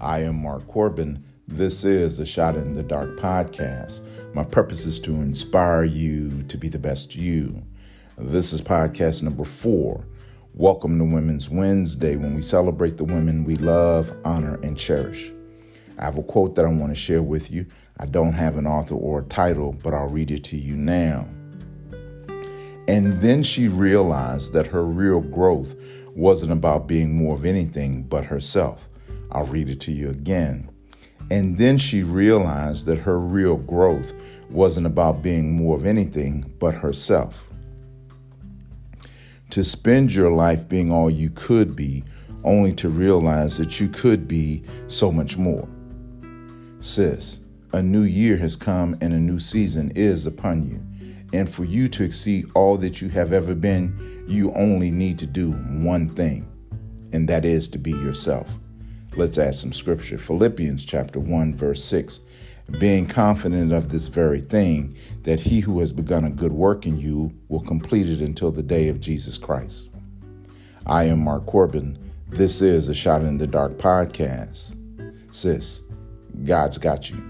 I am Mark Corbin. This is a Shot in the Dark podcast. My purpose is to inspire you to be the best you. This is podcast number four. Welcome to Women's Wednesday when we celebrate the women we love, honor, and cherish. I have a quote that I want to share with you. I don't have an author or a title, but I'll read it to you now. And then she realized that her real growth wasn't about being more of anything but herself. I'll read it to you again. And then she realized that her real growth wasn't about being more of anything but herself. To spend your life being all you could be, only to realize that you could be so much more. Sis, a new year has come and a new season is upon you. And for you to exceed all that you have ever been, you only need to do one thing, and that is to be yourself. Let's add some scripture. Philippians chapter 1 verse 6. Being confident of this very thing, that he who has begun a good work in you will complete it until the day of Jesus Christ. I am Mark Corbin. This is a Shot in the Dark podcast. Sis, God's got you.